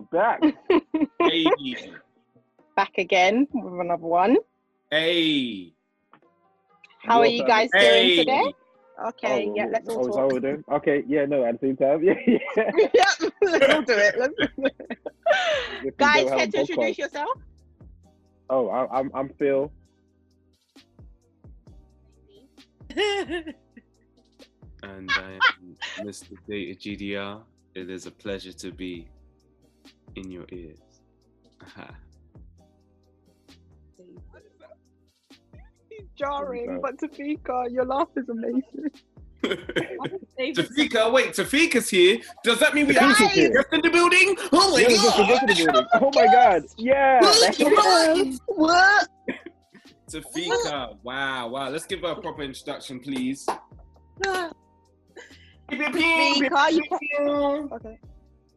We're back. Hey, Back again with another one. hey, How are you guys hey. doing today? Okay, Oh, yeah, let's oh, all is that talk. what we're doing? Okay, yeah, no, at the same time. Yeah, yeah. yeah, let's all do it. Let's Guys, don't have care a to introduce podcast. yourself? Oh, I, I'm I'm Phil. and I am Mr. Data GDR. It is a pleasure to be in your ears. Aha. Jarring, but Tafika, your laugh is amazing. Tafika, wait, Tafika's here. Does that mean we Tafika's have here. guest in the building? Oh my Yeah, god! the. Oh my god, yeah. What? Tafika, wow, wow. Let's give her a proper introduction, please. Tafika, you. Okay.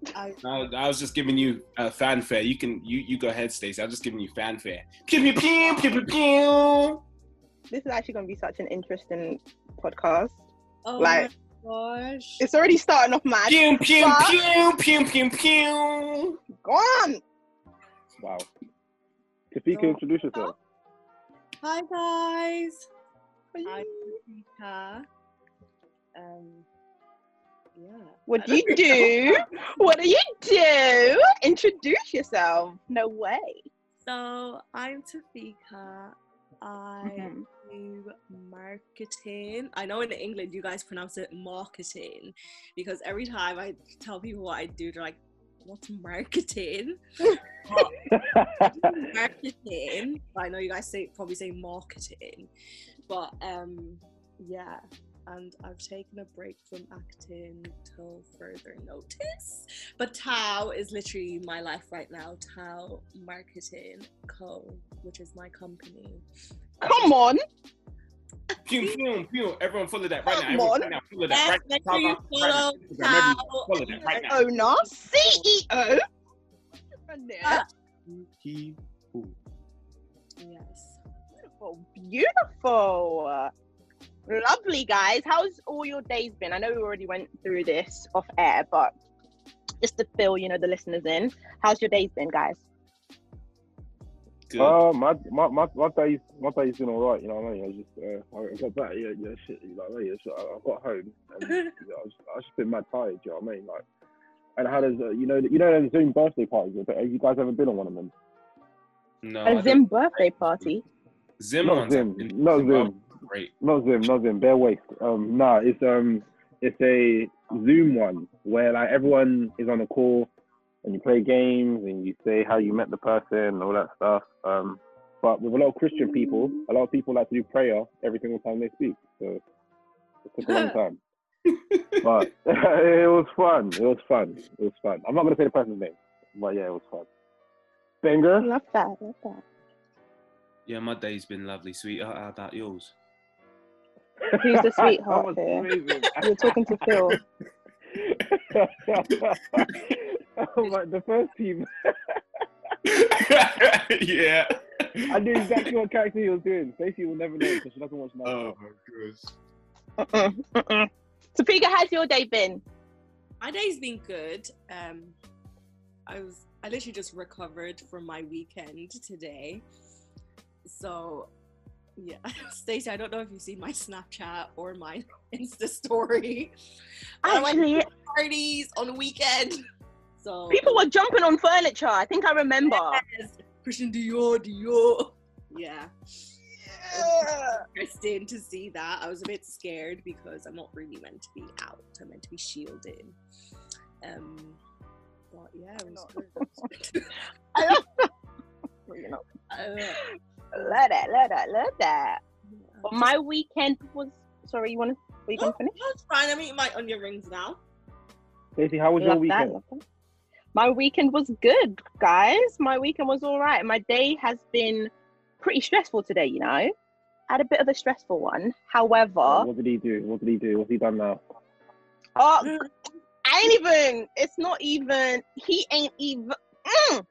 I, I was just giving you uh, fanfare. You can you you go ahead, Stacey. I'm just giving you fanfare. Pew pew pew pew pew pew. This is actually going to be such an interesting podcast. Oh Like- my gosh. It's already starting off mad. Pew pew But- pew pew pew pew. Go on. Wow. Tafika, No. introduce yourself. Hi guys. Hi Rita. Um yeah. What do you do? What do you do? Introduce yourself. No way. So I'm Tafika. I Mhm. do marketing. I know in England you guys pronounce it marketing because every time I tell people what I do, they're like, What's marketing? marketing. I know you guys say probably say marketing, but um, yeah. And I've taken a break from acting till further notice. But Tao is literally my life right now. Tao Marketing Co, which is my company. Come on. Pew pew pew. Everyone follow that right now. Come Everyone on. right now. Follow that Yes, right now. sure Right follow Tao. Follow that right now. Owner, CEO. And there. Ah. Yes. Beautiful, beautiful. Lovely, guys. How's all your days been? I know we already went through this off air, but just to fill, you know, the listeners in. How's your days been, guys? Good. Uh, my my my my day's my day's been alright. You know what I mean? I just uh, I got back. Yeah, yeah, shit. You know what I mean? So I, I got home and you know, I was I was just been mad tired. You know what I mean? Like, and I had a you know you know those Zoom birthday parties. But have you guys ever been on one of them? no, I A don't- Zim birthday party. Zim Not ones Zim, have been- not Zim Zim. are Great. Not Zoom, not Zoom. Bare waste. Um, nah, it's um, it's a Zoom one where like everyone is on a call and you play games and you say how you met the person and all that stuff. Um, but with a lot of Christian people, a lot of people like to do prayer every single time they speak. So it took a long time, but it was fun. It was fun. It was fun. I'm not gonna say the person's name, but yeah, it was fun. Banger. Love that. Love that. Yeah, my day's been lovely, sweetheart. How about yours? Who's the sweetheart here? amazing. You're talking to Phil. oh my, the first team. yeah. I knew exactly what character he was doing. Stacey will never know because she doesn't watch my Oh my gosh. Mm-mm. Tafika, how's your day been? My day's been good. Um, I was I literally just recovered from my weekend today, so yeah. Stacey, I don't know if you see my Snapchat or my Insta story. I went Actually, to parties on the weekend, so people were jumping on furniture. I think I remember. Yes, Christian Dior, Dior. Yeah, interesting to see that. I was a bit scared because I'm not really meant to be out. I'm meant to be shielded. Um, but yeah, it was good. I love you know, Uh, love that, love that, love that. yeah. But my weekend was sorry, you wanna were you No, gonna finish? That's fine. I'm eating my onion rings now. Stacey, how was your Love that, weekend? love that. My weekend was good, guys. My weekend was all right. My day has been pretty stressful today, you know. I had a bit of a stressful one. However, What did he do? What did he do? What's he done now? oh, I ain't even. It's not even. He ain't even. Mm,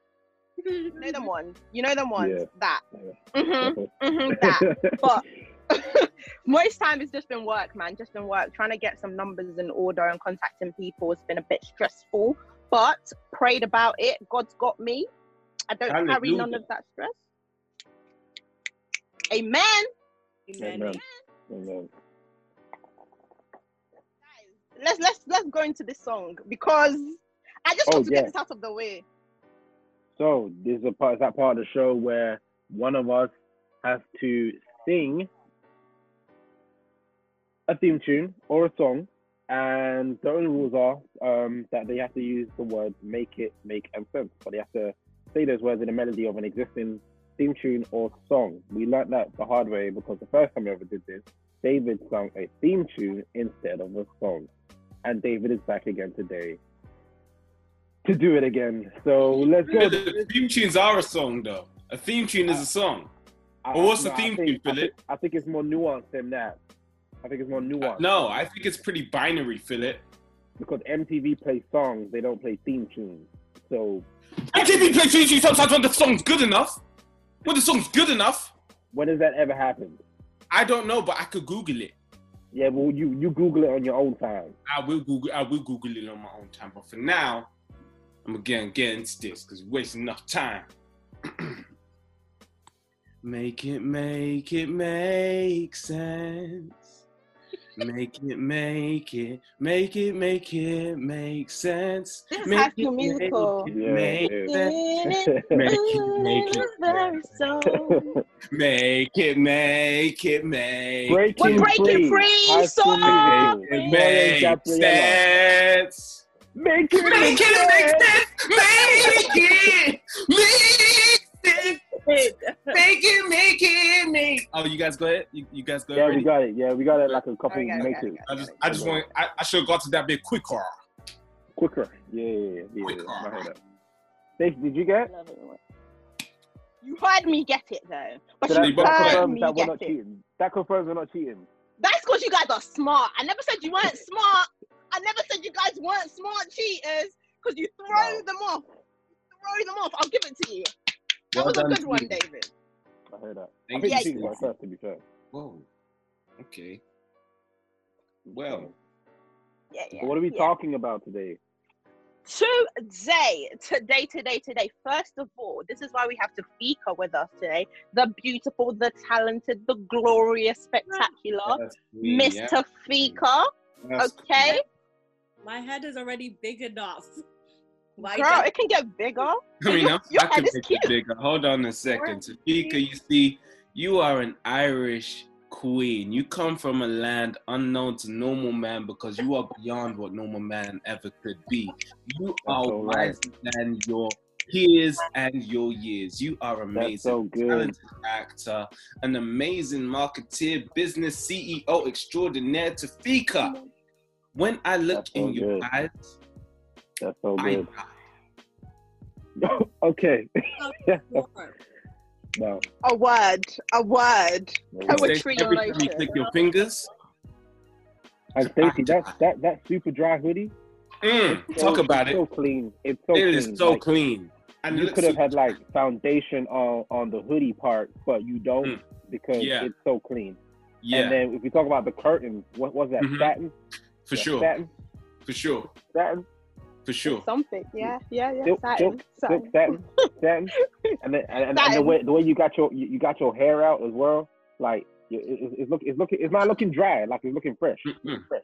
you know them ones. You know them ones. Yeah. That. Yeah. hmm hmm that. But most time it's just been work, man. Just been work. Trying to get some numbers in order and contacting people. It's been a bit stressful. but prayed about it. God's got me. I don't carry none of that stress. Amen. Amen. Amen. Amen. Let's let's let's go into this song because I just Oh, want to yeah. get this out of the way. So this is a part, that part of the show where one of us has to sing a theme tune or a song, and the only rules are um, that they have to use the words "make it," "make," and "sense," but they have to say those words in the melody of an existing theme tune or song. We learned that the hard way because the first time we ever did this, David sung a theme tune instead of a song, and David is back again today to do it again. So let's go. The theme tunes are a song, though. A theme tune is a song. I- Well, what's the theme think- tune, I Philip? think, I think it's more nuanced than that. I think it's more nuanced. No, I think it's pretty binary, Philip. Because MTV plays songs, they don't play theme tunes. So MTV plays theme tunes sometimes when the song's good enough. When the song's good enough, when does that ever happen? I don't know, but I could Google it. Yeah, well, you you Google it on your own time. I will Google. I will Google it on my own time. But for now, I'm again getting into this because wasting enough time. make it, make it, make sense. Make it, make it, make it, make it make sense. This is Make High it, School Musical. Make Yeah, it, make it is. sense. Make it, make it, Very soul. Make it, make it, make breaking, We're breaking free, High School so- Musical. it Gloria make Gabriella. sense. Make it Make it make sense. Make it make sense. Make it, make it, make. Oh, you guys go ahead. You, you guys go Yeah, ahead. we got it. Yeah, we got it like a couple Okay, okay, makes it I just, I just want. I, I should have got to that bit quicker. quicker. Yeah, yeah, yeah. yeah, Quicker. yeah. I heard that. Stacey, did you get? You heard me get it though, but So that- you that, that heard confirms me that we're get not it. cheating. That confirms we're not cheating. That's because you guys are smart. I never said you weren't smart. I never said you guys weren't smart cheaters because you throw No. them off. You throw them off. I'll give it to you. That Well was a good one, you. David. I heard that. I Thank think you, you cheated by to be fair. Whoa. Okay. Well, Yeah, yeah. But what are we yeah. talking about today? Today, today, today, today. First of all, this is why we have Tafika with us today. The beautiful, the talented, the glorious, spectacular that's Miss yeah, Tafika. that's Okay, My head is already big enough. Why girl, just- it can get bigger. I mean, Your- I, your I head could is make cute. it bigger. Hold on a second. Tafika, you see, you are an Irish queen. You come from a land unknown to normal man because you are beyond what normal man ever could be. You are so right. wiser than your peers and your years. You are amazing. So good. talented actor, an amazing marketeer, business CEO extraordinaire, Tafika. When I look so in your good. eyes, That's so I good. okay. Four. No. A word, a word. no Poetry Stacey, in every time you motion. click your fingers. And Stacey, that that that Superdry hoodie. Mm, it's talk about it's it. So clean. It's so It clean. is so Like, clean. And you could have had like foundation on on the hoodie part, but you don't Mm. because Yeah. it's so clean. yeah, And then if we talk about the curtain, what was that? Mhm. Satin. for Yeah, sure, Satin. for sure, Satin. For sure. Something. Yeah, yeah, yeah. Silk, satin, silk, satin. silk, satin, satin. And then and, and, and the way the way you got your you, you got your hair out as well, like it, it, it's look it's looking it's not looking dry, like it's looking fresh. Mm-mm. Fresh.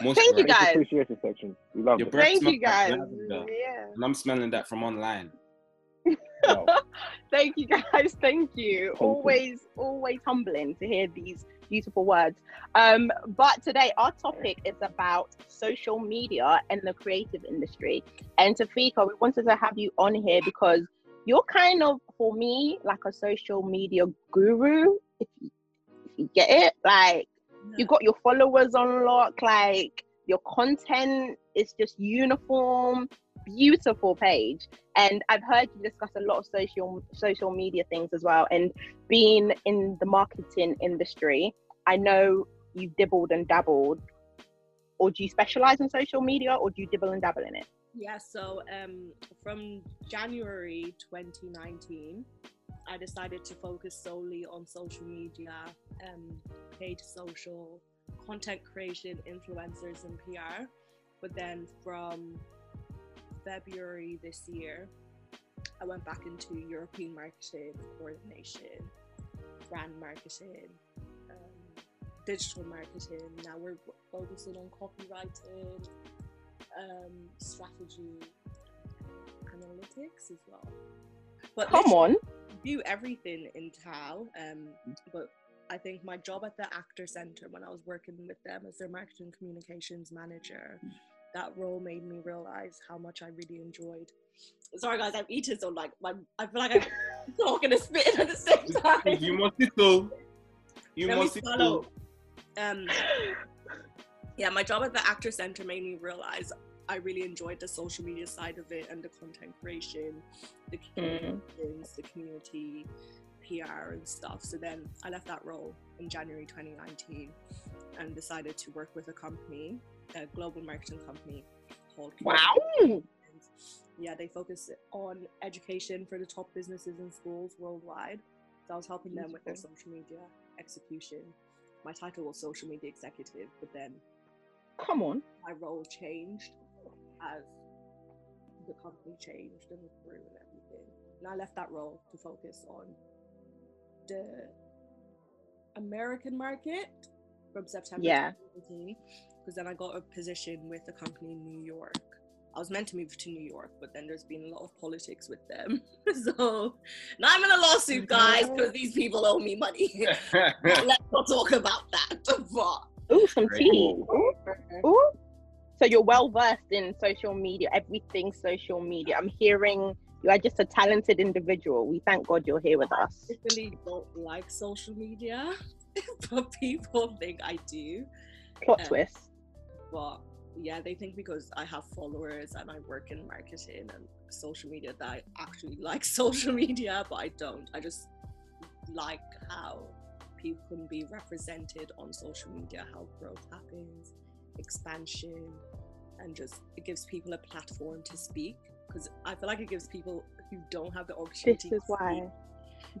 Moisturize. Thank you, It's guys. appreciation section. We love Your it. Thank you guys. lavender, Yeah. and I'm smelling that from online. No. Thank you guys. Thank you. you. Always, always humbling to hear these beautiful words. Um, but today our topic is about social media and the creative industry. And Tafika, we wanted to have you on here because you're kind of, for me, like a social media guru. If you, if you get it, like you got your followers on lock, like your content is just uniform, beautiful page. And I've heard you discuss a lot of social social media things as well. And being in the marketing industry, I know you've dibbled and dabbled. Or do you specialize in social media or do you dibble and dabble in it? Yeah, so um, from January 2019, I decided to focus solely on social media, um, paid social, content creation, influencers, and PR. But then from February this year, I went back into European marketing coordination, brand marketing, um, digital marketing. Now we're focusing on copywriting, um, strategy, analytics as well. But Come on. do everything in Tao. Um, but I think my job at the Actor Center when I was working with them as their marketing communications manager, that role made me realize how much I really enjoyed. Sorry guys, I've eaten so like my I feel like I'm talking and spitting at the same time. You must it too. You Let me must it swallow. Um, yeah, my job at the Actor Center made me realize I really enjoyed the social media side of it and the content creation, the Mm. the community PR and stuff. So then I left that role in January 2019 and decided to work with a company, a global marketing company called Wow. yeah, they focus on education for the top businesses and schools worldwide. So I was helping them with their social media execution. My title was social media executive, but then Come on. my role changed as the company changed and grew and everything. And I left that role to focus on the American market from September Yeah. because then I got a position with a company in New York. I was meant to move to New York, but then there's been a lot of politics with them. so now I'm in a lawsuit, mm-hmm. guys, because these people owe me money. Let's not talk about that. But Ooh, some Great. tea. Ooh, ooh. So you're well versed in social media, everything social media. I'm hearing you are just a talented individual. We thank God you're here with us. I really don't like social media, but people think I do. Plot Yeah. twist. But yeah, they think because I have followers and I work in marketing and social media that I actually like social media, but I don't. I just like how people can be represented on social media, how growth happens, expansion, and just it gives people a platform to speak. Because I feel like it gives people who don't have the opportunity. This is to speak why.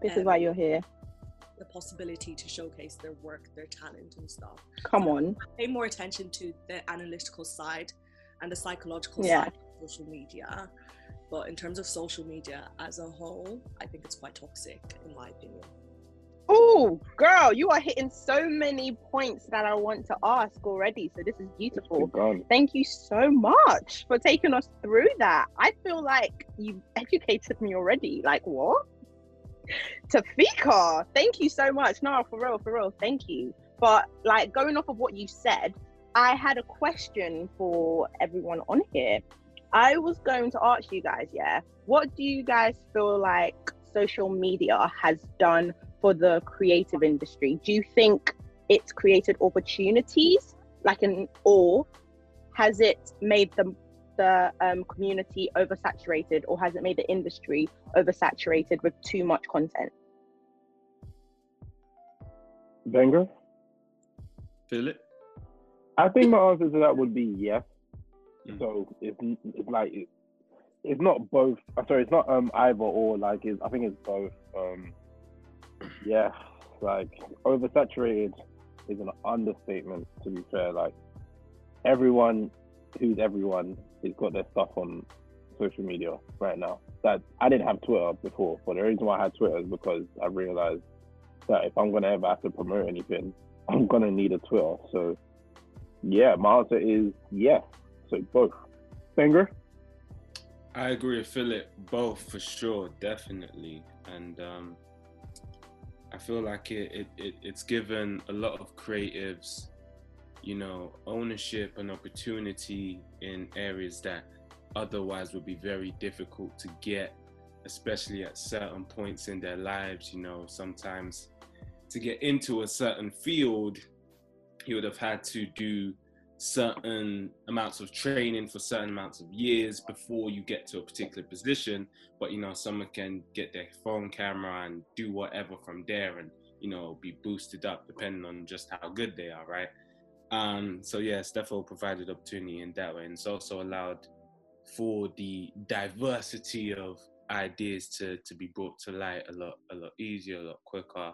This is Um, why you're here. The possibility to showcase their work, their talent, and stuff. Come on. Pay more attention to the analytical side and the psychological Yeah. side of social media. But in terms of social media as a whole, I think it's quite toxic, in my opinion. Oh, girl, you are hitting so many points that I want to ask already. So this is beautiful. Thank you so much for taking us through that. I feel like you've educated me already. Like what? Tafika, thank you so much. No, for real, for real, thank you. But like going off of what you said, I had a question for everyone on here. I was going to ask you guys, yeah, what do you guys feel like social media has done for the creative industry? Do you think it's created opportunities, like an or has it made the the um, community oversaturated, or has it made the industry oversaturated with too much content? Banger? Feel it? I think my answer to that would be yes. Mm. So it's, it's like it, it's not both. uh, Sorry, it's not um either or. Like it's, I think it's both. Um, yeah, like oversaturated is an understatement. To be fair, like everyone who's everyone has got their stuff on social media right now. That I didn't have Twitter before, but the reason why I had Twitter is because I realized that if I'm gonna ever have to promote anything, I'm gonna need a Twitter. So yeah, my answer is yes. So both. Finger? I agree with Philip, both for sure, definitely. And um, I feel like it, it, it it's given a lot of creatives, you know, ownership and opportunity in areas that otherwise would be very difficult to get, especially at certain points in their lives. You know, sometimes to get into a certain field, you would have had to do certain amounts of training for certain amounts of years before you get to a particular position but you know someone can get their phone camera and do whatever from there and you know be boosted up depending on just how good they are right um so yeah it's definitely provided opportunity in that way. And it's also allowed for the diversity of ideas to to be brought to light a lot a lot easier a lot quicker.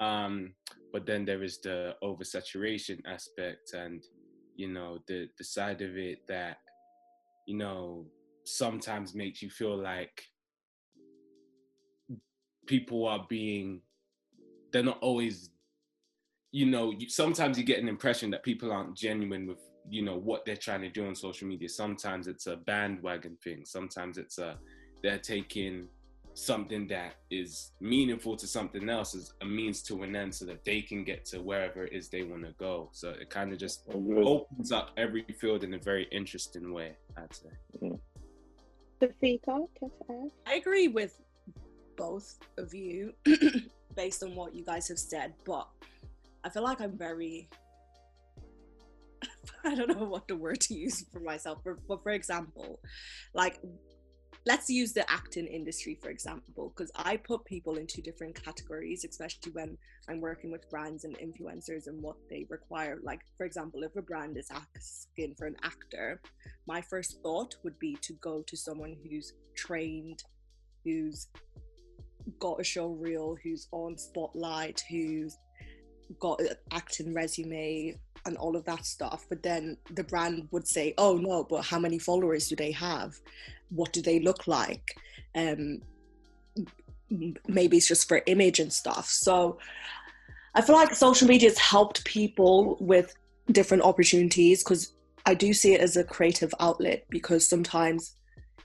Um but then there is the oversaturation aspect and you know the the side of it that you know sometimes makes you feel like people are being they're not always you know you, sometimes you get an impression that people aren't genuine with you know what they're trying to do on social media. Sometimes it's a bandwagon thing. Sometimes it's a they're taking something that is meaningful to something else as a means to an end so that they can get to wherever it is they want to go. So it kind of just opens up every field in a very interesting way i'd say. Tafika, I agree with both of you based on what you guys have said, but I feel like I'm very I don't know what the word to use for myself. For, but for example, like let's use the acting industry for example, because I put people into different categories, especially when I'm working with brands and influencers and what they require. Like for example, if a brand is asking for an actor, my first thought would be to go to someone who's trained, who's got a show reel, who's on spotlight, who's got an acting resume and all of that stuff. But then the brand would say, "Oh no, but how many followers do they have? What do they look like?" Um, maybe it's just for image and stuff. So I feel like social media has helped people with different opportunities because I do see it as a creative outlet because sometimes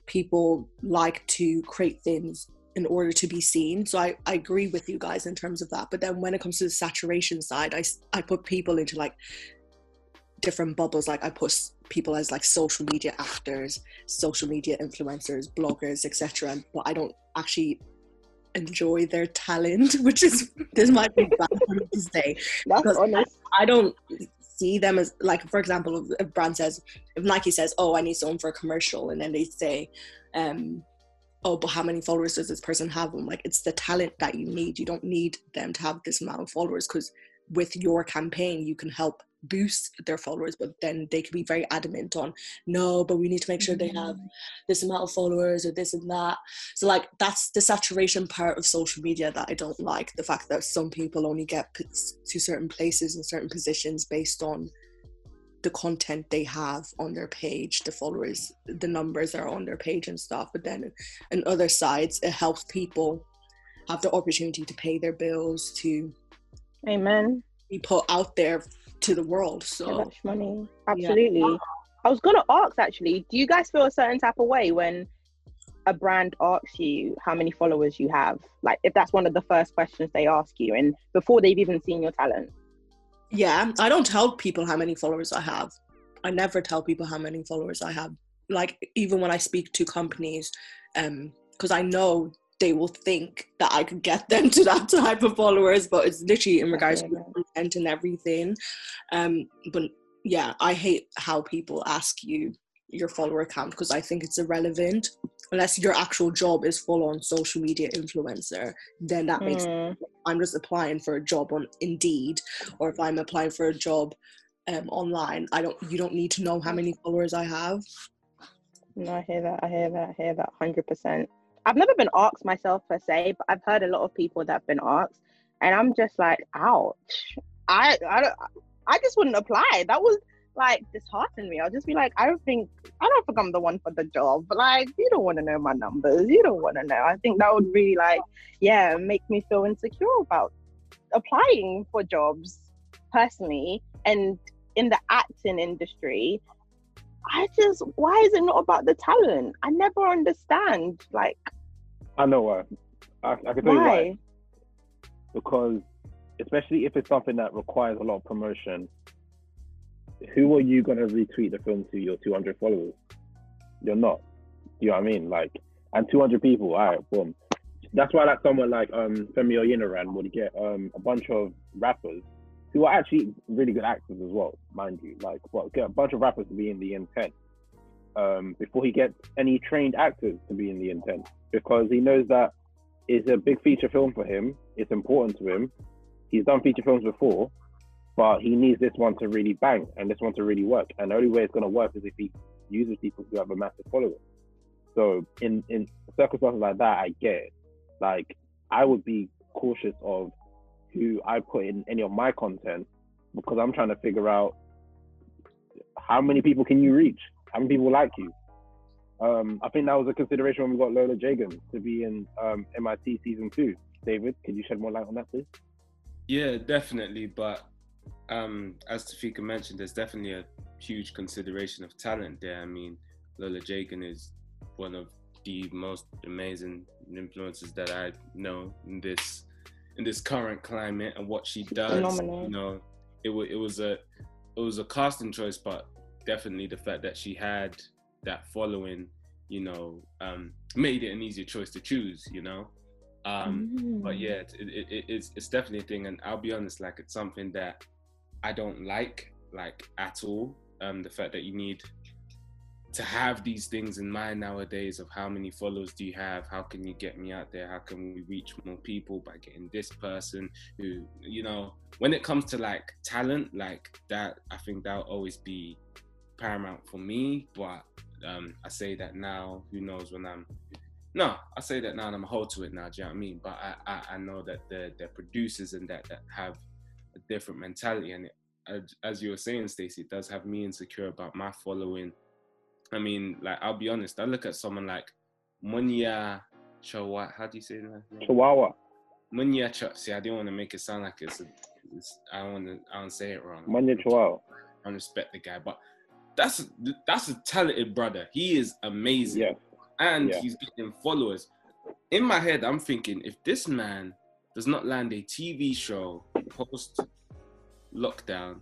people like to create things in order to be seen. So I, I agree with you guys in terms of that. But then when it comes to the saturation side, I, I put people into like different bubbles. Like I put people as like social media actors, social media influencers, bloggers, etc. But I don't actually enjoy their talent, which is this might be bad for me to say. That's honest. I, I don't see them as like for example if brand says if nike says oh i need someone for a commercial and then they say um oh but how many followers does this person have? I'm like it's the talent that you need. You don't need them to have this amount of followers because with your campaign you can help boost their followers but then they can be very adamant on no but we need to make sure they have mm-hmm. this amount of followers or this and that. So like that's the saturation part of social media that i don't like the fact that some people only get to certain places and certain positions based on the content they have on their page the followers the numbers are on their page and stuff but then in other sides it helps people have the opportunity to pay their bills to Amen. be put out there to the world So so much money. Absolutely. I was gonna ask actually, do you guys feel a certain type of way when a brand asks you how many followers you have? Like if that's one of the first questions they ask you and before they've even seen your talent. Yeah, I don't tell people how many followers I have. I never tell people how many followers I have. Like even when I speak to companies, um, because I know they will think that I could get them to that type of followers, but it's literally in regards to Yeah. content and everything. Um, but yeah, I hate how people ask you your follower count because I think it's irrelevant. Unless your actual job is full on social media influencer, then that makes Mm, I'm just applying for a job on Indeed, or if I'm applying for a job um, online, I don't. You don't need to know how many followers I have. no, I hear that. I hear that. I hear that. Hundred percent. I've never been asked myself per se, but I've heard a lot of people that have been asked, and I'm just like, ouch. I I don't. I just wouldn't apply. That was like dishearten me. I'll just be like, I don't think I don't think I'm the one for the job. But like, you don't want to know my numbers. You don't want to know. I think that would really like, yeah, make me feel insecure about applying for jobs personally. And in the acting industry, I just why is it not about the talent? I never understand. Like I know why. I, I can tell you why. why? Because especially if it's something that requires a lot of promotion, who are you gonna retweet the film to your 200 followers? You're not. You know what I mean? Like, and 200 people. All right, boom. That's why like someone like um Femi Oyeniran would get um a bunch of rappers who are actually really good actors as well, mind you. Like, well, get a bunch of rappers to be in the intent um, before he gets any trained actors to be in the intent because he knows that it's a big feature film for him. It's important to him. He's done feature films before, but he needs this one to really bang and this one to really work. And the only way it's going to work is if he uses people who have a massive following. So in in circumstances like that, I get it. Like I would be cautious of who I put in any of my content because I'm trying to figure out how many people can you reach? How many people like you? Um, I think that was a consideration when we got Lola Jagan to be in um, MIT season two. David, could you shed more light on that, please? Yeah, definitely. But um, as Tafika mentioned, there's definitely a huge consideration of talent there. I mean, Lola Jagan is one of the most amazing influences that I know in this in this current climate and what she does. Phenomenal. You know, it was it was a it was a casting choice, but definitely the fact that she had that following, you know, um, made it an easier choice to choose. You know, um, but Mm. yeah, it, it, it, it's it's definitely a thing, and I'll be honest, like it's something that I don't like, like at all. Um, the fact that you need to have these things in mind nowadays of how many followers do you have how can you get me out there how can we reach more people by getting this person who you know when it comes to like talent like that i think that'll always be paramount for me but um i say that now who knows when i'm no i say that now and i'm a hold to it now do you know what i mean but i i, I know that the the producers and that that have a different mentality and it, as- you were saying stacey it does have me insecure about my following I mean, like I'll be honest. I look at someone like Munya Chawa. How do you say that? Chihuahua. Munya Cha. See, I didn't want to make it sound like it's. A, it's I don't want to. I don't say it wrong. Manya Chihuahua. I respect the guy, but that's that's a talented brother. He is amazing, Yes. and Yeah. he's getting followers. In my head, I'm thinking if this man does not land a TV show post lockdown,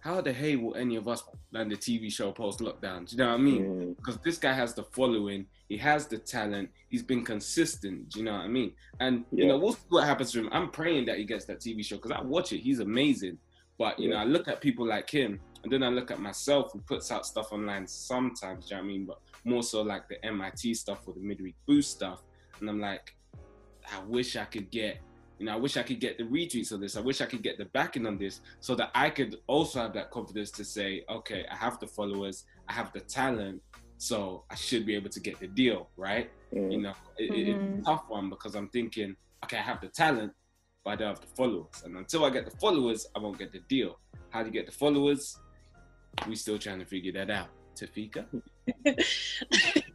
how the hell will any of us land a TV show post lockdown? Do you know what I mean? Mm, because this guy has the following, he has the talent, he's been consistent. Do you know what I mean? And you know, we'll see what happens to him. I'm praying that he gets that TV show because I watch it. He's amazing. But you know, I look at people like him, and then I look at myself who puts out stuff online sometimes. Do you know what I mean? But more so like the MIT stuff or the midweek boost stuff, and I'm like, I wish I could get. You know, I wish I could get the retweets of this. I wish I could get the backing on this so that I could also have that confidence to say, okay, I have the followers, I have the talent, so I should be able to get the deal, right? mm. You know, it, it- it's a tough one because I'm thinking, okay, I have the talent, but I don't have the followers. And until I get the followers, I won't get the deal. How do you get the followers? We're still trying to figure that out. Tafika?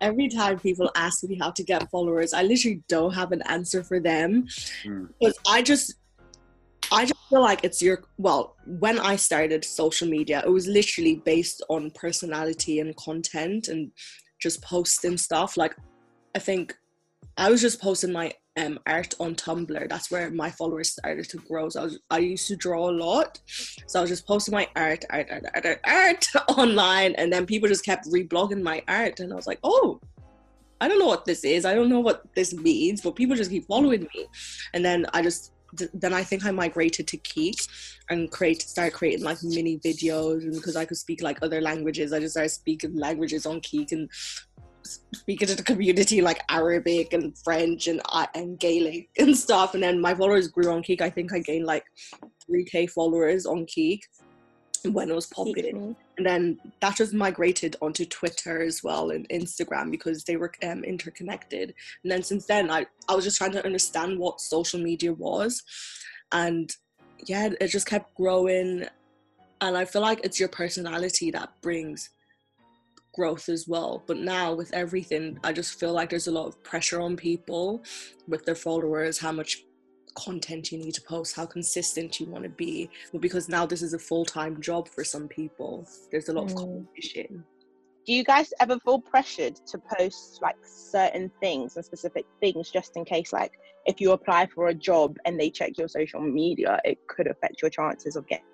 Every time people ask me how to get followers, I literally don't have an answer for them. Mm. Because I just I just feel like it's your well, when I started social media, it was literally based on personality and content and just posting stuff. Like I think I was just posting my um, art on Tumblr. That's where my followers started to grow. So I, was, I used to draw a lot. So I was just posting my art, art, art, art, art, art online. And then people just kept reblogging my art. And I was like, oh, I don't know what this is. I don't know what this means, but people just keep following me. And then I just, then I think I migrated to Keek and create, start creating like mini videos. And because I could speak like other languages, I just started speaking languages on Keek and speaking to the community like Arabic and French and uh, and Gaelic and stuff. And then my followers grew on Keek. I think I gained like 3k followers on Keek when it was popping. And then that just migrated onto Twitter as well and Instagram because they were um, interconnected. And then since then, I, I was just trying to understand what social media was. And yeah, it just kept growing. And I feel like it's your personality that brings growth as well. But now with everything, I just feel like there's a lot of pressure on people with their followers, how much content you need to post, how consistent you want to be. But because now this is a full time job for some people, there's a lot of Mm. competition. Do you guys ever feel pressured to post like certain things and specific things just in case, like if you apply for a job and they check your social media, it could affect your chances of getting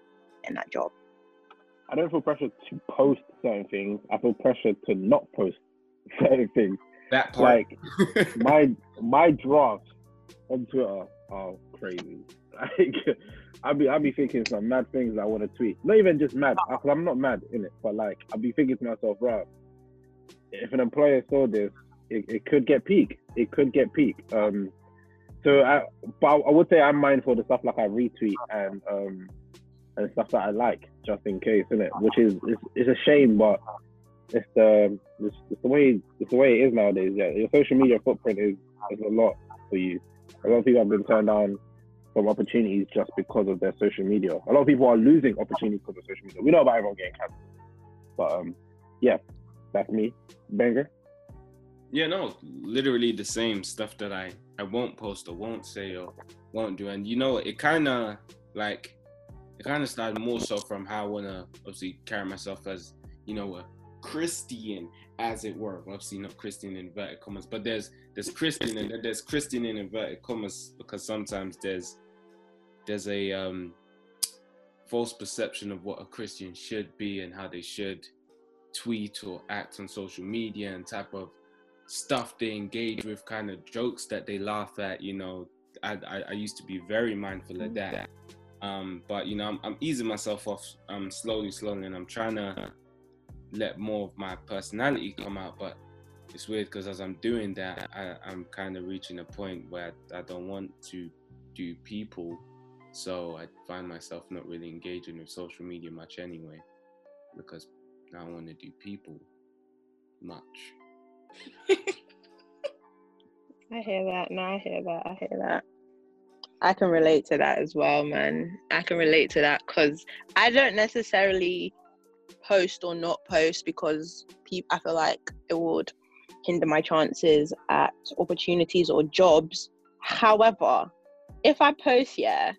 that job? I don't feel pressure to post certain things. I feel pressure to not post certain things. That part. Like my my drafts on Twitter are crazy. Like I'll be I'll be thinking some mad things I want to tweet. Not even just mad, because I'm not mad in it, but like I'll be thinking to myself, right, if an employer saw this, it, it could get peak. It could get peak. Um, so I, but I would say I'm mindful of the stuff like I retweet and um and stuff that I like, just in case, isn't it? Which is it's, it's a shame, but it's the it's, it's the way it's the way it is nowadays. Yeah, your social media footprint is is a lot for you. A lot of people have been turned down from opportunities just because of their social media. A lot of people are losing opportunities because of social media. We know about everyone getting cancelled, but um, yeah, That's me, banger. Yeah, no, literally the same stuff that I I won't post or won't say or won't do, and you know, it kind of like it kind of started more so from how I wanna obviously carry myself as you know a Christian, as it were. Obviously not Christian in inverted commas, but there's there's Christian and there's Christian in inverted commas because sometimes there's there's a um false perception of what a Christian should be and how they should tweet or act on social media and type of stuff they engage with, kind of jokes that they laugh at. You know, I, I, I used to be very mindful of that. Um, but you know, I'm, I'm easing myself off um, slowly, slowly, and I'm trying to let more of my personality come out. But it's weird because as I'm doing that, I, I'm kind of reaching a point where I, I don't want to do people. So I find myself not really engaging with social media much anyway, because I don't want to do people much. I hear that. No, I hear that. I hear that. I can relate to that as well, man. I can relate to that because I don't necessarily post or not post because pe- I feel like it would hinder my chances at opportunities or jobs. However, if I post, yeah,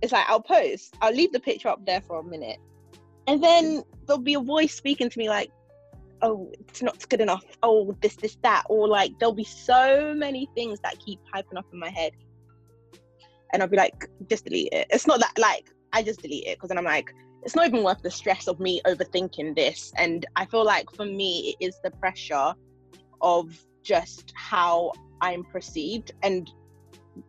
it's like I'll post, I'll leave the picture up there for a minute, and then there'll be a voice speaking to me like, oh, it's not good enough. Oh, this, this, that. Or like, there'll be so many things that keep piping up in my head. And I'll be like, just delete it. It's not that, like, I just delete it because then I'm like, it's not even worth the stress of me overthinking this. And I feel like for me, it is the pressure of just how I'm perceived. And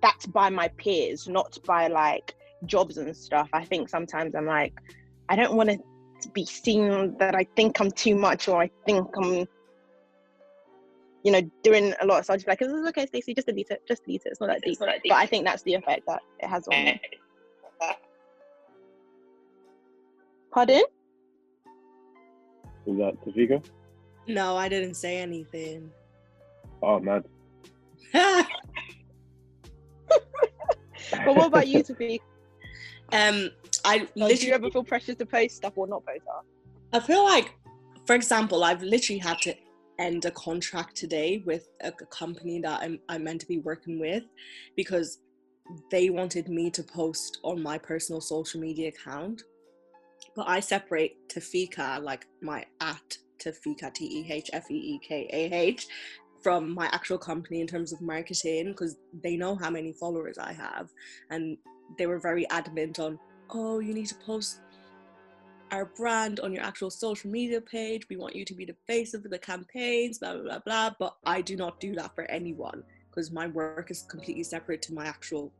that's by my peers, not by like jobs and stuff. I think sometimes I'm like, I don't want to be seen that I think I'm too much or I think I'm, you know, doing a lot. So I'll just like, this is okay, Stacey, just delete it, just delete it. It's not that deep. Not that deep. But I think that's the effect that it has on me. Pardon? Is that Tafika? No, I didn't say anything. Oh man. but what about you, Tafika? Um, I Like, literally do you ever feel pressure to post stuff or not post stuff? I feel like, for example, I've literally had to end a contract today with a, company that I'm, I'm meant to be working with because they wanted me to post on my personal social media account. But I separate Tafika, like my at Tafika, T E H F E E K A H, from my actual company in terms of marketing because they know how many followers I have. And they were very adamant on, oh, you need to post our brand on your actual social media page. We want you to be the face of the campaigns, blah, blah, blah, blah. But I do not do that for anyone because my work is completely separate to my actual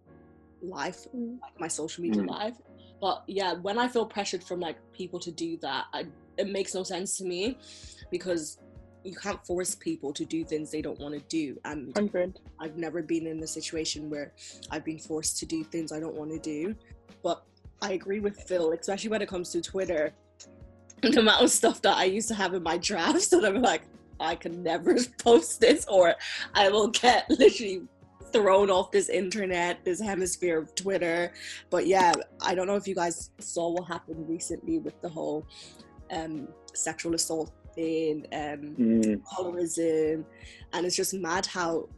life, like my social media Mm. life. But yeah, when I feel pressured from like people to do that, I, it makes no sense to me because you can't force people to do things they don't want to do. And 100. I've never been in a situation where I've been forced to do things I don't want to do. But I agree with Phil, especially when it comes to Twitter. The amount of stuff that I used to have in my drafts that I'm like, I can never post this, or I will get literally thrown off this internet, this hemisphere of Twitter. But yeah, I don't know if you guys saw what happened recently with the whole um, sexual assault thing, um, Mm, colorism, and it's just mad how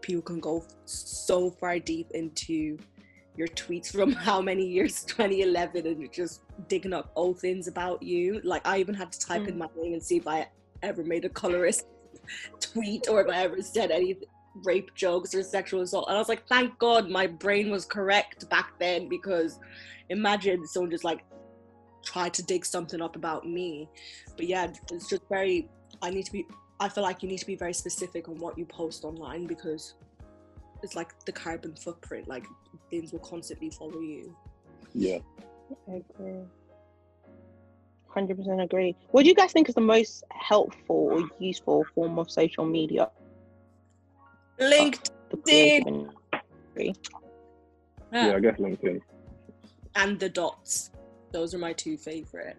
people can go so far deep into your tweets from how many years 2011 and you're just digging up old things about you. Like i even had to type in mm. my name and see if i ever made a colorist tweet or if i ever said any rape jokes or sexual assault. And i was like thank god my brain was correct back then because imagine someone just like tried to dig something up about me. But yeah it's just very i need to be i feel like you need to be very specific on what you post online because it's like the carbon footprint like things will constantly follow you yeah. I agree. 100% agree. What do you guys think is the most helpful or useful form of social media? LinkedIn. Yeah, I guess LinkedIn. and the dots those are my two favorite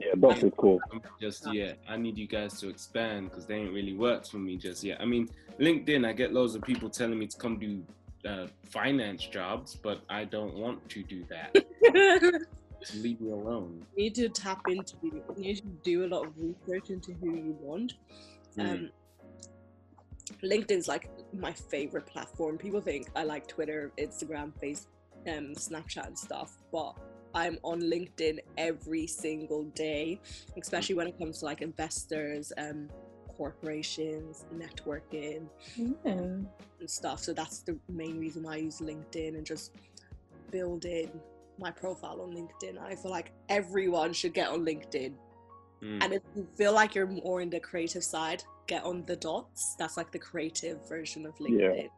Yeah, dots is cool. Just yet. I need you guys to expand because they ain't really worked for me just yet. I mean, LinkedIn, I get loads of people telling me to come do uh, finance jobs, but I don't want to do that. Just leave me alone. You need to tap into. You need to do a lot of research into who you want. Mm. Um, LinkedIn's like my favorite platform. People think I like Twitter, Instagram, Face, um, Snapchat, and stuff, but I'm on LinkedIn every single day, especially when it comes to like investors, um, corporations, networking, Mm. and stuff. So that's the main reason why I use LinkedIn and just building my profile on LinkedIn. I feel like everyone should get on LinkedIn. Mm. And if you feel like you're more in the creative side, get on the dots. That's like the creative version of LinkedIn.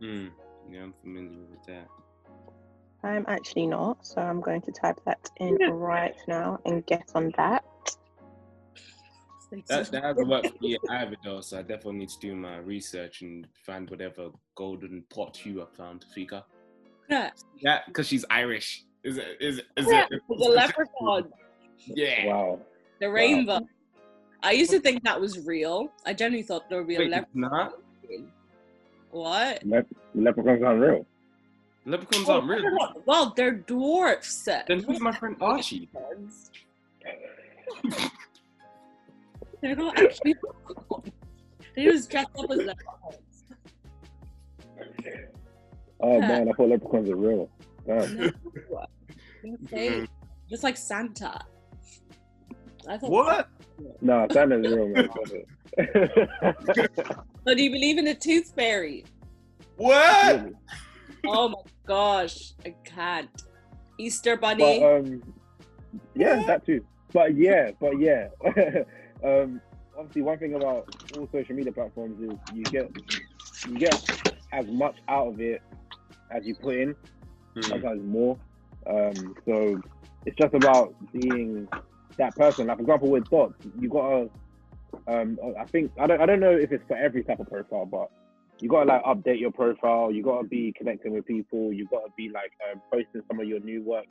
Mm. Yeah, I'm familiar with that. I'm actually not, so I'm going to type that in Yeah. right now and get on that. That, that hasn't worked for me either, though. So I definitely need to do my research and find whatever golden pot you have found, Fika. yeah, Yeah, because she's Irish. Is it? Is it? Is yeah, it? the leprechaun, Yeah. Wow. the rainbow. I used to think that was real. I genuinely thought there would be a Wait, it's leprechaun. not. What? Le- leprechauns aren't real. Leprechauns aren't real. Well, they're dwarfs. Then who's my friend Archie? They're not actually. They just dress up as leprechauns. Oh Yeah. man, I thought leprechauns are real. Damn. No. Just like Santa. I thought. What? No, Santa's real, man. Stop. So do you believe in the tooth fairy? What? Oh my gosh, I can't. Easter But bunny. um, yeah, that too. But yeah, but yeah. um, obviously, one thing about all social media platforms is you get you get as much out of it as you put in, Hmm. sometimes more. Um, so it's just about being that person. Like for example, with dots, you gotta. Um, I think I don't. I don't know if it's for every type of profile, but you gotta like update your profile. You gotta be connecting with people. You gotta be like um, posting some of your new work,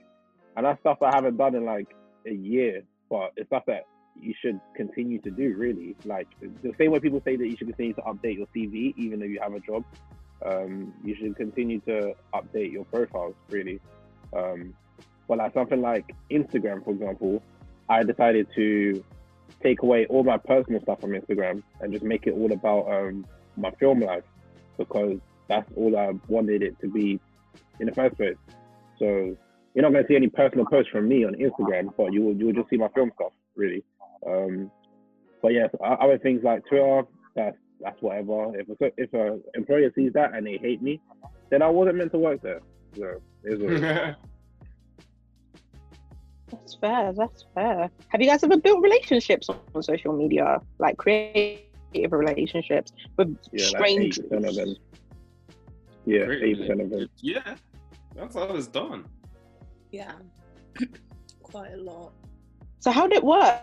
and that's stuff I haven't done in like a year. But it's stuff that you should continue to do. Really, like the same way people say that you should continue to update your CV even though you have a job. Um, you should continue to update your profiles. Really, um, but like something like Instagram, for example, I decided to take away all my personal stuff from Instagram and just make it all about um, my film life because that's all I wanted it to be in the first place. So you're not going to see any personal posts from me on Instagram, but you will you will just see my film stuff really. Um, but yes, o- other things like Twitter, that's that's whatever. If a, if a employer sees that and they hate me, then I wasn't meant to work there. So it's what. That's fair. That's fair. Have you guys ever built relationships on social media, like creative relationships with yeah, like eight strangers? percent of them. Yeah, Great eight percent of them. Yeah, that's all it's done. yeah. Quite a lot. So how did it work?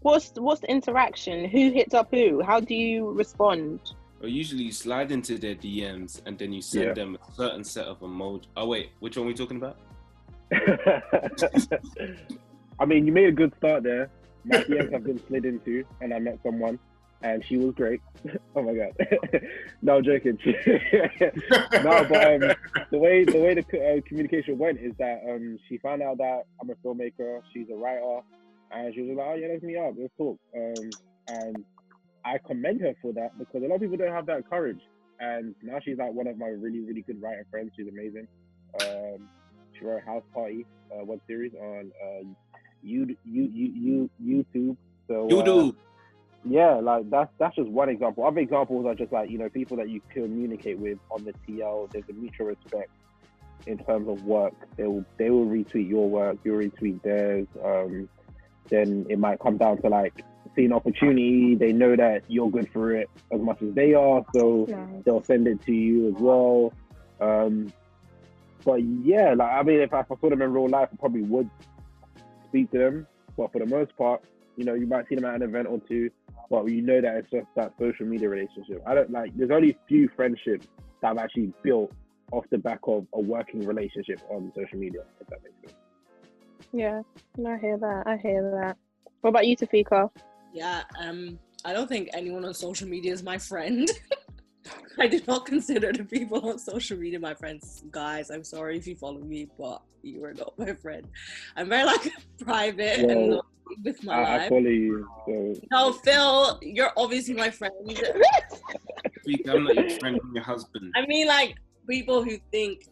What's what's the interaction? Who hits up who? How do you respond? Well, usually you slide into their DMs and then you send Yeah. them a certain set of emoji. Oh wait, which one are we talking about? I mean, you made a good start there. My DMs have been slid into, and I met someone, and she was great. oh my god! no, I'm joking. no, but um, the way the way the uh, communication went is that um, she found out that I'm a filmmaker. She's a writer, and she was like, "Oh yeah, let's meet up. Let's talk." Um, and I commend her for that because a lot of people don't have that courage. And now she's like one of my really really good writing friends. She's amazing. Um, she wrote a House Party uh, web series on uh, you you you you YouTube. So You uh, do. Yeah, like that's that's just one example. Other examples are just like you know people that you communicate with on the TL. There's a mutual respect in terms of work. They will they will retweet your work. You'll retweet theirs. Um, then it might come down to like seeing opportunity. They know that you're good for it as much as they are, so they'll send it to you as well. Um, but yeah, like I mean, if I saw them in real life, I probably would speak to them. But for the most part, you know, you might see them at an event or two, but you know that it's just that social media relationship. I don't like. There's only a few friendships that I've actually built off the back of a working relationship on social media. If that makes sense. Yeah, I hear that. I hear that. What about you, Tafika? Yeah. Um. I don't think anyone on social media is my friend. I do not consider the people on social media my friends. Guys, I'm sorry if you follow me, but you are not my friend. I'm very like private and not with my I, I follow you. So No, Phil, you're obviously my friend. Speak, I'm not your friend, I'm your husband. I mean, like people who think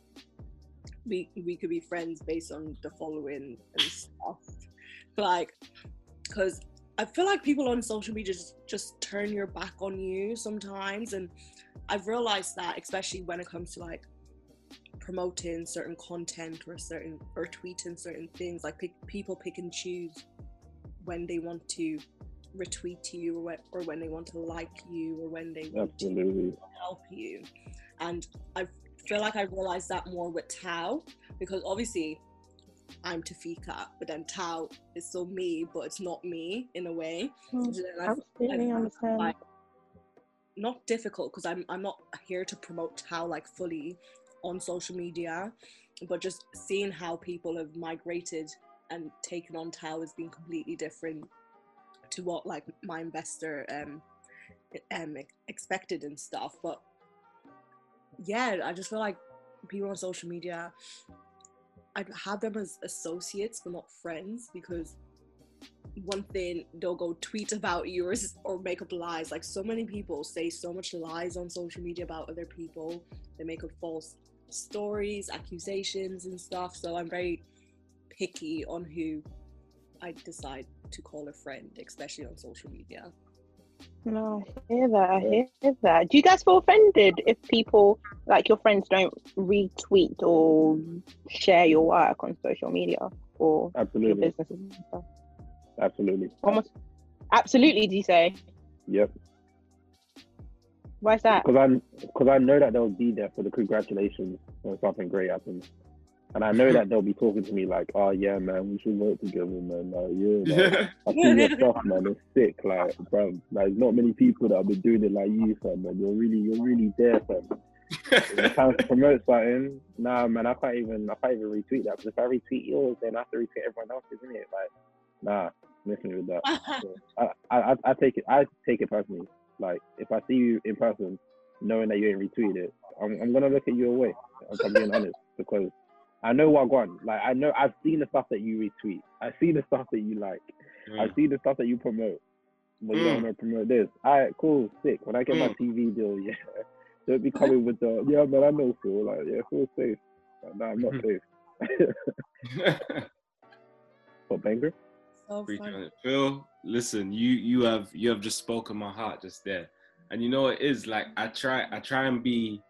we we could be friends based on the following and stuff. Like, because I feel like people on social media just, just turn your back on you sometimes, and I've realized that, especially when it comes to like promoting certain content or certain or tweeting certain things, like pick, people pick and choose when they want to retweet you or when, or when they want to like you or when they want to absolutely. help you. And I feel like I realized that more with Tao because obviously I'm Tafika, but then Tao is still me, but it's not me in a way. So I- Absolutely I- understand. like, not difficult because I'm I'm not here to promote Tao like fully on social media, but just seeing how people have migrated and taken on Tao has been completely different to what like my investor um um expected and stuff. But yeah, I just feel like people on social media, I'd have them as associates but not friends because one thing they'll go tweet about you or, or make up lies. Like so many people say so much lies on social media about other people. They make up false stories, accusations, and stuff. So I'm very picky on who I decide to call a friend, especially on social media. No, I hear that. I hear that. Do you guys feel offended if people, like your friends, don't retweet or share your work on social media or Absolutely. businesses and stuff? Absolutely. Almost, absolutely. Do you say? Yep. Why's that? Because I'm. because I know that they'll be there for the congratulations when something great happens, and I know that they'll be talking to me like, "Oh yeah, man, we should work together, man. Like, yeah, like, I see your stuff, man. It's sick, like, bro. Like, not many people that have been doing it like you, fam. Man, you're really, you're really there, fam. When it comes to promote something, nah, man, I can't even, I can't even retweet that. Because if I retweet yours, then I have to retweet everyone else's, isn't it? Like, nah, listen with that. I, I, I- I take it, I take it personally. Like, if I see you in person, knowing that you ain't retweeted it, I'm, I'm gonna look at you away. I'm, I'm being honest because I know what going. Like, I know I've seen the stuff that you retweet. I've seen the stuff that you like. I Mm. see the stuff that you promote, but you Mm. don't want to promote this. All right, cool, sick. When I get my Mm. TV deal, yeah, don't be coming with the yeah, man. I know Phil. Like, yeah, Phil's safe. Like, nah, I'm not safe. but banger, so Preach funny. on it. Phil, listen, you you have you have just spoken my heart just there. And you know it is like I try I try and be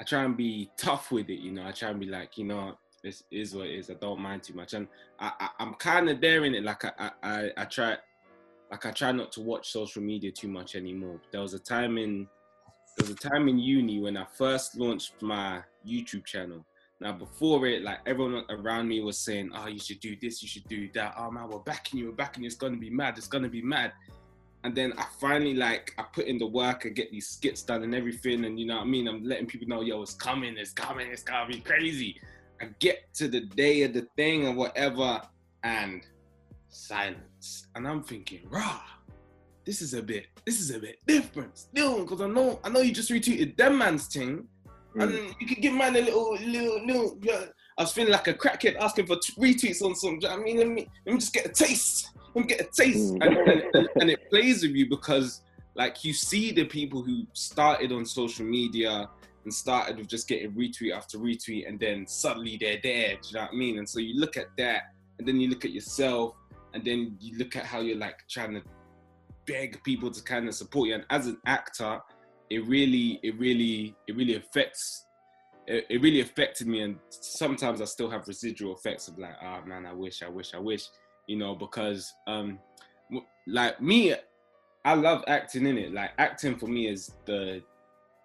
I try and be tough with it, you know. I try and be like, you know, this is what it is. I don't mind too much. And I, I I'm kind of there in it. Like I, I I I try like I try not to watch social media too much anymore. There was a time in there was a time in uni when I first launched my YouTube channel. Now before it, like everyone around me was saying, "Oh, you should do this, you should do that. Oh man, we're backing you, we're backing you. It's gonna be mad. It's gonna be mad." And then I finally like I put in the work, I get these skits done and everything, and you know what I mean. I'm letting people know, yo, it's coming, it's coming, it's gonna be crazy. I get to the day of the thing or whatever, and silence. And I'm thinking, rah, this is a bit, this is a bit different still, because I know, I know you just retweeted them man's thing, and Mm. then you could give man a little, little, little. I was feeling like a crackhead asking for t- retweets on some. do you know what I mean, let me, let me just get a taste. Let me get a taste, Mm. and, and, and, it plays with you because, like, you see the people who started on social media and started with just getting retweet after retweet, and then suddenly they're there. Do you know what I mean? And so you look at that, and then you look at yourself, and then you look at how you're like trying to beg people to kind of support you. And as an actor, it really, it really, it really affects. It, it really affected me, and sometimes I still have residual effects of like, oh man, I wish, I wish, I wish, you know, because um, like me, I love acting in it. Like acting for me is the,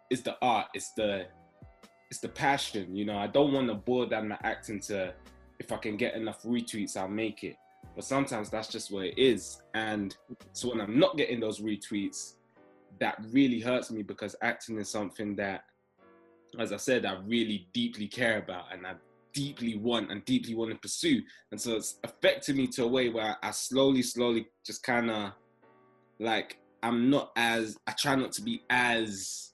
is the art. It's the, it's the passion. You know, I don't want to boil down my acting to, if I can get enough retweets, I'll make it. But sometimes that's just what it is. And so when I'm not getting those retweets, that really hurts me because acting is something that, as I said, I really deeply care about and I deeply want and deeply want to pursue. And so it's affected me to a way where I slowly, slowly just kind of like, I'm not as, I try not to be as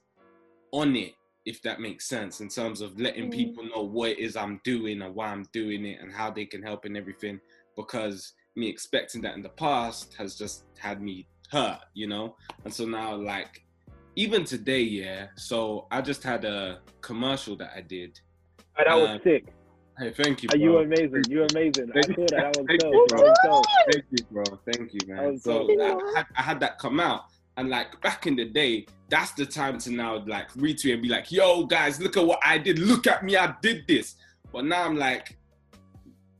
on it, if that makes sense, in terms of letting Mm. people know what it is I'm doing and why I'm doing it and how they can help and everything. Because me expecting that in the past has just had me hurt, you know? And so now, like, even today, yeah. So I just had a commercial that I did. Oh, that was Uh, sick. Hey, thank you. Are you bro. amazing? You amazing. I Thank saw that. Was Thank dope. you, bro. Thank you, bro. Thank you, man. So. I had, I had that come out, and like back in the day, that's the time to now like retweet and be like, "Yo, guys, look at what I did. Look at me, I did this." But now I'm like,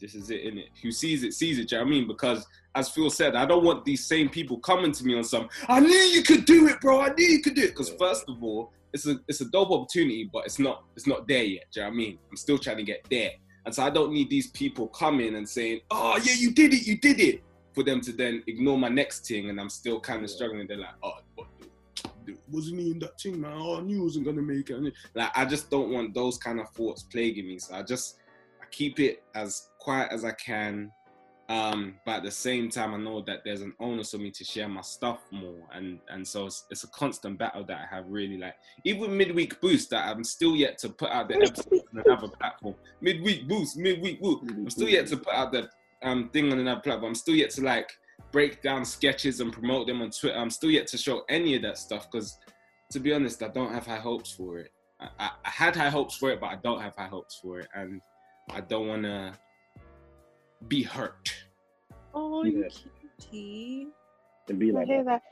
this is it, innit? Who sees it, sees it. Do you know what I mean? Because as Phil said, I don't want these same people coming to me on some. I knew you could do it, bro. I knew you could do it. Because first of all, it's a it's a dope opportunity, but it's not it's not there yet. Do you know what I mean? I'm still trying to get there. And so I don't need these people coming and saying, "Oh yeah, you did it, you did it," for them to then ignore my next thing, and I'm still kind of struggling. They're like, "Oh, dude, wasn't he in that thing, man? Oh, I knew he wasn't gonna make it." Like I just don't want those kind of thoughts plaguing me. So I just I keep it as quiet as I can. Um, but at the same time, I know that there's an onus on me to share my stuff more, and and so it's, it's a constant battle that I have. Really, like even midweek boost that I'm still yet to put out the episode on another platform. Midweek boost, midweek woo. I'm still yet to put out the um thing on another platform. I'm still yet to like break down sketches and promote them on Twitter. I'm still yet to show any of that stuff because, to be honest, I don't have high hopes for it. I, I, I had high hopes for it, but I don't have high hopes for it, and I don't want to be hurt. Oh, Yeah. you cutie. To be like I like hear that.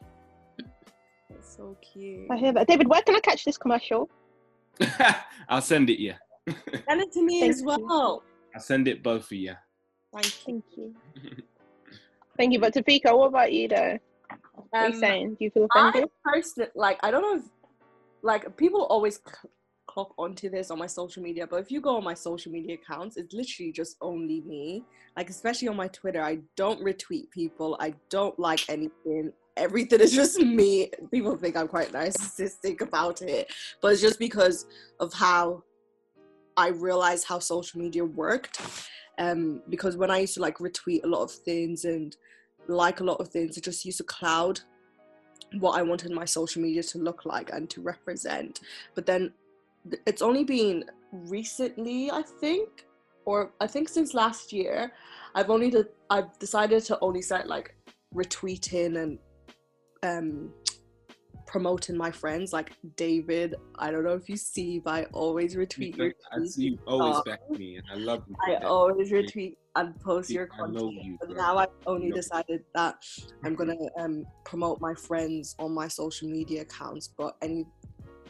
that. That's so cute. I hear that. David, where can I catch this commercial? I'll send it, you. Send it to me Thank as you. well. I'll send it both for you. Thank you. Thank you. Thank you. But Tafika, what about you though? What are you Um, saying? Do you feel offended? I offended? personally like I don't know if like people always c- clock onto this on my social media, but if you go on my social media accounts, it's literally just only me. Like especially on my Twitter, I don't retweet people. I don't like anything. Everything is just me. People think I'm quite narcissistic about it, but it's just because of how I realized how social media worked. Um, because when I used to like retweet a lot of things and like a lot of things, it just used to cloud what I wanted my social media to look like and to represent. But then th- it's only been recently, I think, or I think since last year, I've only de- I've decided to only start like retweeting and um promoting my friends like David. I don't know if you see, but I always retweet your I see you always Oh. back me, and I love you. I always retweet and post your I content. you, But now I've only decided that I'm gonna um, promote my friends on my social media accounts. But any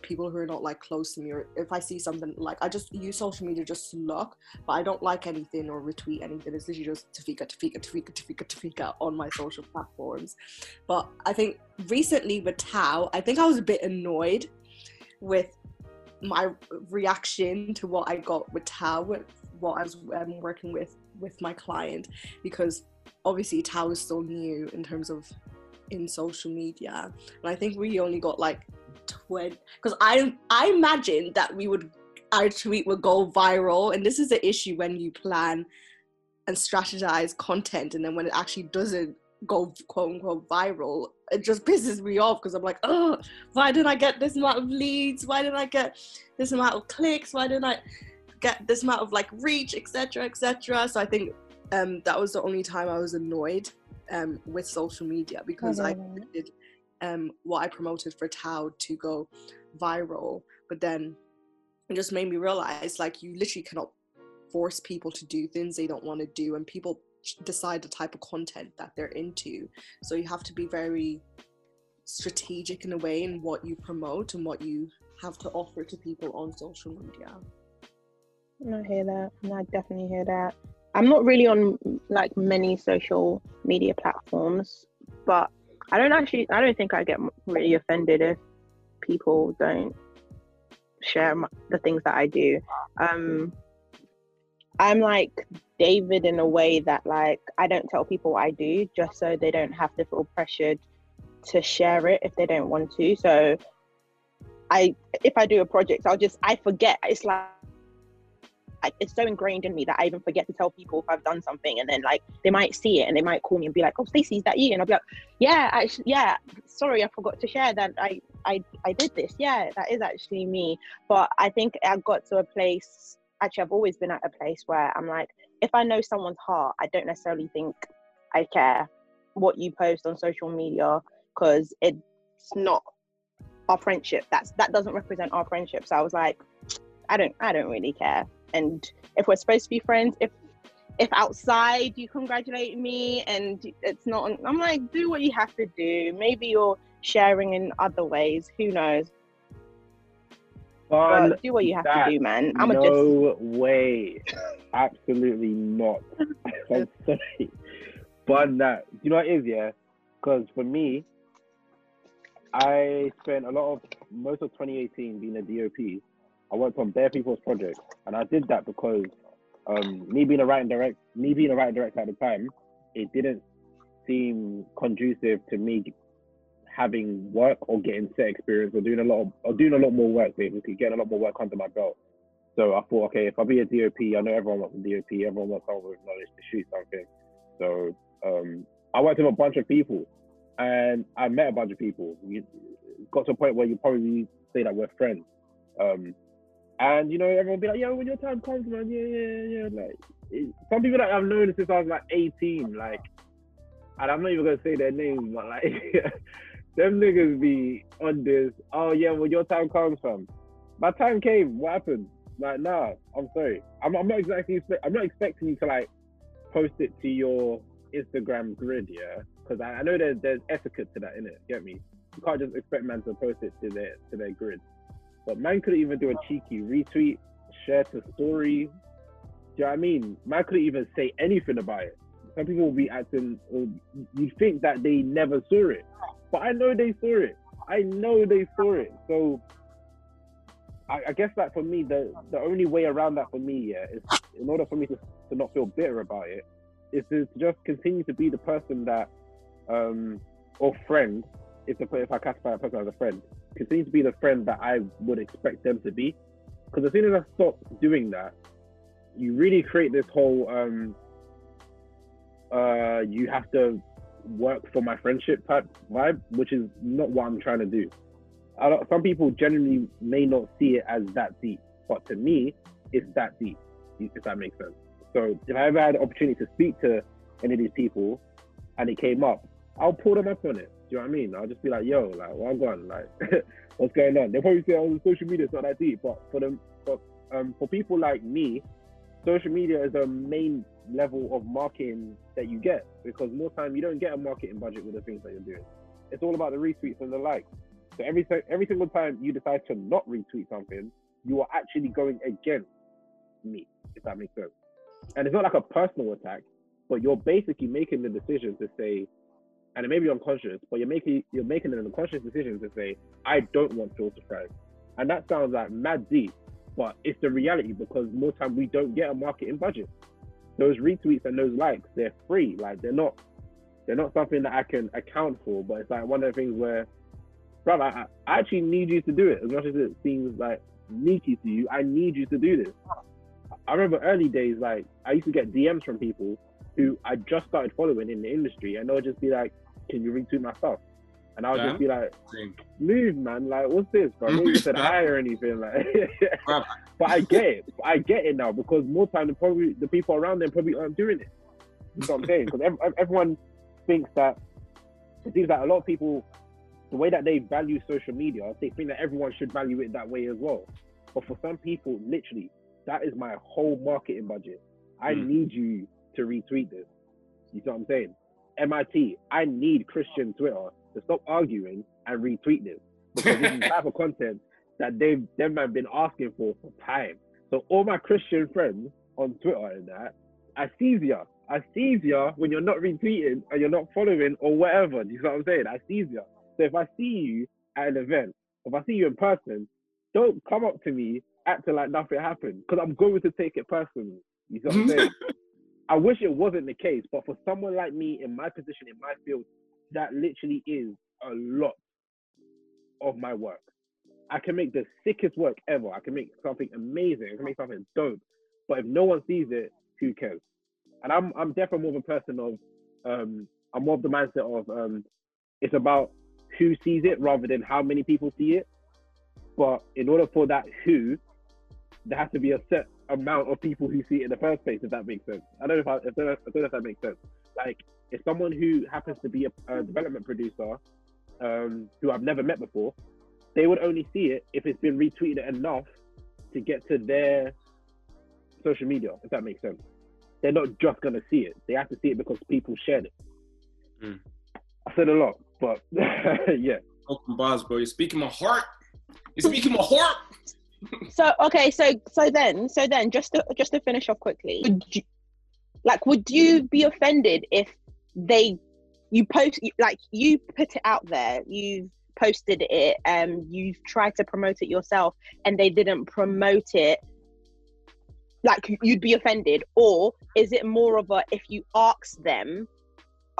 people who are not like close to me, or if I see something like I just use social media just to look, but I don't like anything or retweet anything. It's literally just Tafika, Tafika, Tafika, Tafika, Tafika on my social platforms. But I think recently with Tao, I think I was a bit annoyed with my reaction to what I got with Tao, with what I was um, working with with my client, because obviously Tao is still new in terms of in social media, and I think we only got like twenty. Because I I imagined that we would our tweet would go viral, and this is the issue when you plan and strategize content, and then when it actually doesn't go quote unquote viral, it just pisses me off because I'm like, oh, why didn't I get this amount of leads? Why didn't I get this amount of clicks? Why didn't I get this amount of like reach, etc., etc.? So I think um, that was the only time I was annoyed um, with social media because I Mhm. did um, what I promoted for Tao to go viral, but then it just made me realize like you literally cannot force people to do things they don't want to do, and people decide the type of content that they're into. So you have to be very strategic in a way in what you promote and what you have to offer to people on social media. I hear that. I definitely hear that. I'm not really on like many social media platforms, but I don't actually. I don't think I get really offended if people don't share m- the things that I do. Um, I'm like David in a way that like I don't tell people what I do just so they don't have to feel pressured to share it if they don't want to. So I, if I do a project, I'll just I forget. It's like it's so ingrained in me that I even forget to tell people if I've done something, and then like they might see it and they might call me and be like, "Oh, Stacey, is that you?" And I'll be like, "Yeah, actually, yeah. Sorry, I forgot to share that I I I did this. Yeah, that is actually me." But I think I got to a place. Actually, I've always been at a place where I'm like, if I know someone's heart, I don't necessarily think I care what you post on social media because it's not our friendship. That's that doesn't represent our friendship. So I was like, I don't I don't really care. And if we're supposed to be friends, if if outside you congratulate me and it's not I'm like, do what you have to do. Maybe you're sharing in other ways. Who knows? Do what you have to do, man. I'm no just way. Absolutely not. I'm sorry. But that, you know what it is, yeah? Because for me, I spent a lot of most of 2018 being a DOP. I worked on bare people's projects, and I did that because um, me being a writing direct, me being a writing director at the time, it didn't seem conducive to me having work or getting set experience or doing a lot of, or doing a lot more work basically, getting a lot more work under my belt. So I thought, okay, if I be a DOP, I know everyone wants a DOP, everyone wants someone with knowledge to shoot something. So um, I worked with a bunch of people and I met a bunch of people. You got to a point where you probably say that we're friends. Um, and you know, everyone be like, "Yo, when your time comes, man, yeah, yeah, yeah." Like it, some people that I've known since I was like 18, like, and I'm not even gonna say their names, but like, them niggas be on this. Oh yeah, when your time comes, fam. My time came. What happened? Like, nah, I'm sorry. I'm, I'm not exactly. I'm not expecting you to like post it to your Instagram grid, yeah. Because I, I know there's there's etiquette to that, innit? Get me? You can't just expect man to post it to their to their grid. But man could even do a cheeky retweet, share to story. Do you know what I mean? Man could even say anything about it. Some people will be acting, or you think that they never saw it, but I know they saw it. I know they saw it. So I, I guess that for me, the the only way around that for me, yeah, is in order for me to, to not feel bitter about it, is to just continue to be the person that, um, or friend, if the if I classify a person as a friend, continue to be the friend that I would expect them to be. Because as soon as I stop doing that, you really create this whole um, uh, you have to work for my friendship type vibe, which is not what I'm trying to do. Some people generally may not see it as that deep, but to me, it's that deep. If that makes sense. So if I ever had an opportunity to speak to any of these people, and it came up, I'll pull them up on it. Do you know what I mean? I'll just be like, "Yo, like, what going? Like, what's going on?" They'll probably say, "Oh, social media it's not that deep," but for them, but um, for people like me, social media is the main level of marketing that you get because more time you don't get a marketing budget with the things that you're doing. It's all about the retweets and the likes. So every every single time you decide to not retweet something, you are actually going against me, if that makes sense. And it's not like a personal attack, but you're basically making the decision to say, and it may be unconscious, but you're making you're making an unconscious decision to say, I don't want filter fries. And that sounds like mad deep, but it's the reality because more time we don't get a marketing budget. Those retweets and those likes, they're free. Like they're not they're not something that I can account for, but it's like one of the things where brother, I, I actually need you to do it. As much as it seems like sneaky to you, I need you to do this. I remember early days, like I used to get DMs from people who I just started following in the industry, and they'll just be like, "Can you retweet my stuff?" And I would Yeah. just be like. "Move, man! Like, what's this, bro? I never said hi or anything, like." But I get it. I get it now because more time than probably the people around them probably aren't doing it. You know what I'm saying? Because ev- everyone thinks that it seems that a lot of people, the way that they value social media, they think that everyone should value it that way as well. But for some people, literally, that is my whole marketing budget. I Mm. need you to retweet this. You see what I'm saying? MIT, I need Christian Twitter to stop arguing and retweet this because this is the type of content that they've them have been asking for for time. So all my Christian friends on Twitter and that, I sees ya. I sees ya when you're not retweeting and you're not following or whatever. Do you see what I'm saying? I sees ya. So if I see you at an event, if I see you in person, don't come up to me acting like nothing happened because I'm going to take it personally. You see what I'm saying? I wish it wasn't the case, but for someone like me in my position in my field, that literally is a lot of my work. I can make the sickest work ever. I can make something amazing. I can make something dope. But if no one sees it, who cares? And I'm I'm definitely more of a person of um I'm more of the mindset of um it's about who sees it rather than how many people see it. But in order for that who, there has to be a set amount of people who see it in the first place, if that makes sense. I don't know if I, if, I don't know if that makes sense. Like if someone who happens to be a, a development producer um, who I've never met before, they would only see it if it's been retweeted enough to get to their social media, if that makes sense. They're not just gonna see it; they have to see it because people shared it. Mm. I said a lot, but yeah. Welcome, bars, bro. You're speaking my heart. You're speaking my heart. So okay, so so then so then just to just to finish off quickly, would you, like would you be offended if they you post like you put it out there, you've posted it, um, you've tried to promote it yourself, and they didn't promote it like you'd be offended? Or is it more of a if you ask them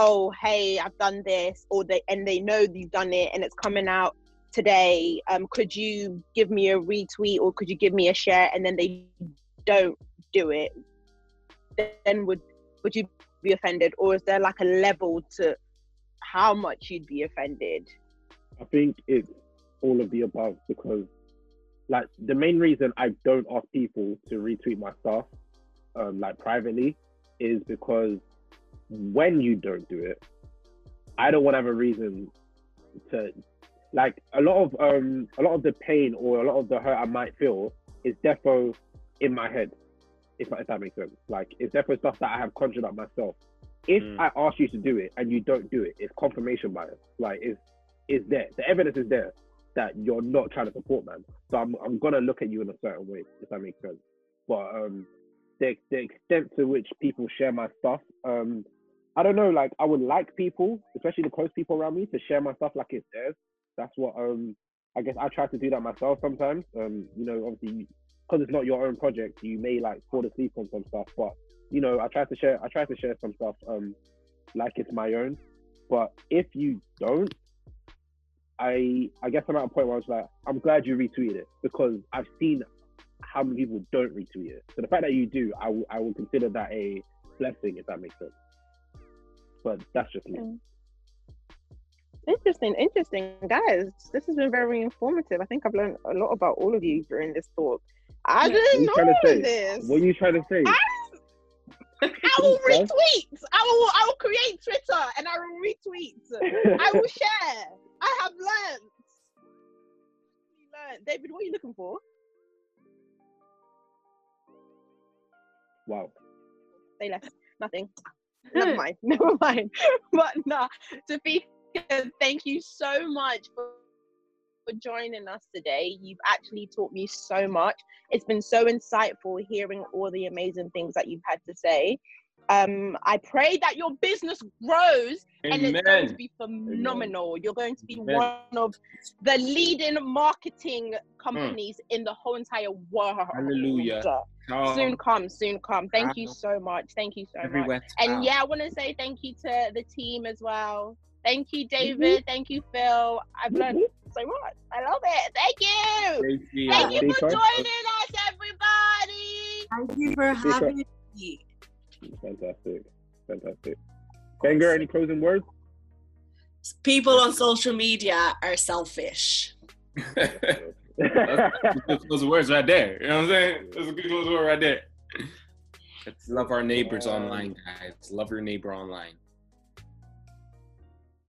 oh hey i've done this or they and they know you've done it and it's coming out today um could you give me a retweet or could you give me a share and then they don't do it? Then would would you be offended? Or is there like a level to how much you'd be offended? I think it's all of the above because, like, the main reason I don't ask people to retweet my stuff, um, like privately, is because when you don't do it, I don't want to have a reason to, like, a lot of um, a lot of the pain or a lot of the hurt I might feel is defo in my head, if, if that makes sense. Like, it's defo stuff that I have conjured up myself. If Mm. I ask you to do it and you don't do it, it's confirmation bias. Like, it's is there. The evidence is there that you're not trying to support man. So I'm I'm gonna look at you in a certain way, if that makes sense. But um the the extent to which people share my stuff, um, I don't know, like I would like people, especially the close people around me, to share my stuff like it's theirs. That's what um I guess I try to do that myself sometimes. Um, you know, obviously because it's not your own project, you may like fall asleep on some stuff, but you know, I try to share I try to share some stuff um like it's my own. But if you don't, I I guess I'm at a point where I was like, I'm glad you retweeted it because I've seen how many people don't retweet it. So the fact that you do, I will I will consider that a blessing if that makes sense. But that's just me. Interesting, interesting, guys. This has been very informative. I think I've learned a lot about all of you during this talk. I didn't What know trying to this. What are you trying to say? I will retweet. I will. I will create Twitter and I will retweet. I will share. I have learned. learned. David, what are you looking for? wow. Say less. Nothing. Hmm. Never mind. Never mind. But nah, Sophia, thank you so much for, for joining us today. You've actually taught me so much. It's been so insightful hearing all the amazing things that you've had to say. Um, I pray that your business grows and it's going to be phenomenal. You're going to be Amen. one of the leading marketing companies in the whole entire world. Hallelujah. Oh, Soon come, soon come. Thank you so much. Thank you so much. And yeah, I want to say thank you to the team as well. Thank you, mm-hmm. David. Thank you, Phil. I've learned mm-hmm. so much. I love it. Thank you. Safety, Thank you for joining us, everybody. Thank you for having me. Fantastic. Fantastic. Banger, any closing words? People on social media are selfish. That's good close words right there. You know what I'm saying? That's a good close word right there. Let's love our neighbors Wow. online, guys. Love your neighbor online.